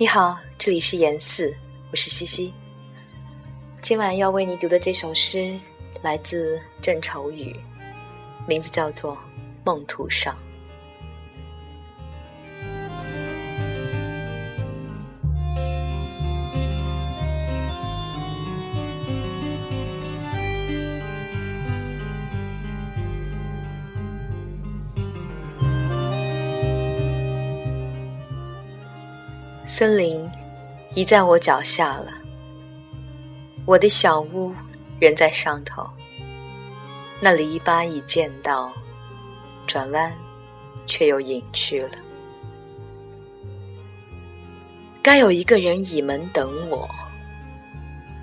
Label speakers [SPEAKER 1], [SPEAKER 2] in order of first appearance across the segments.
[SPEAKER 1] 你好，这里是言四，我是西西。今晚要为你读的这首诗来自郑愁予，名字叫做《梦途上》。森林已在我脚下了，我的小屋仍在上头。那篱笆已见到，转弯却又隐去了。该有一个人倚门等我，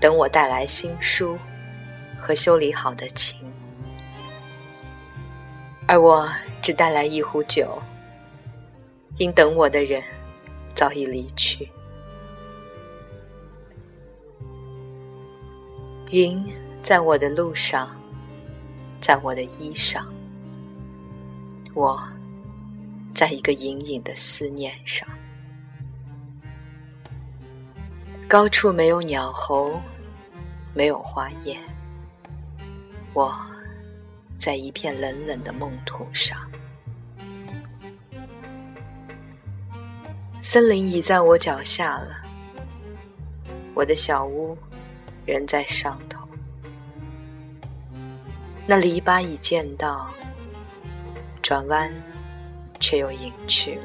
[SPEAKER 1] 等我带来新书和修理好的琴，而我只带来一壶酒，因等我的人。早已离去，云在我的路上，在我的衣裳，我在一个隐隐的思念上。高处没有鸟喉，没有花叶，我在一片冷冷的梦土上。森林已在我脚下了，我的小屋仍在上头。那篱笆已见到，转弯却又隐去了。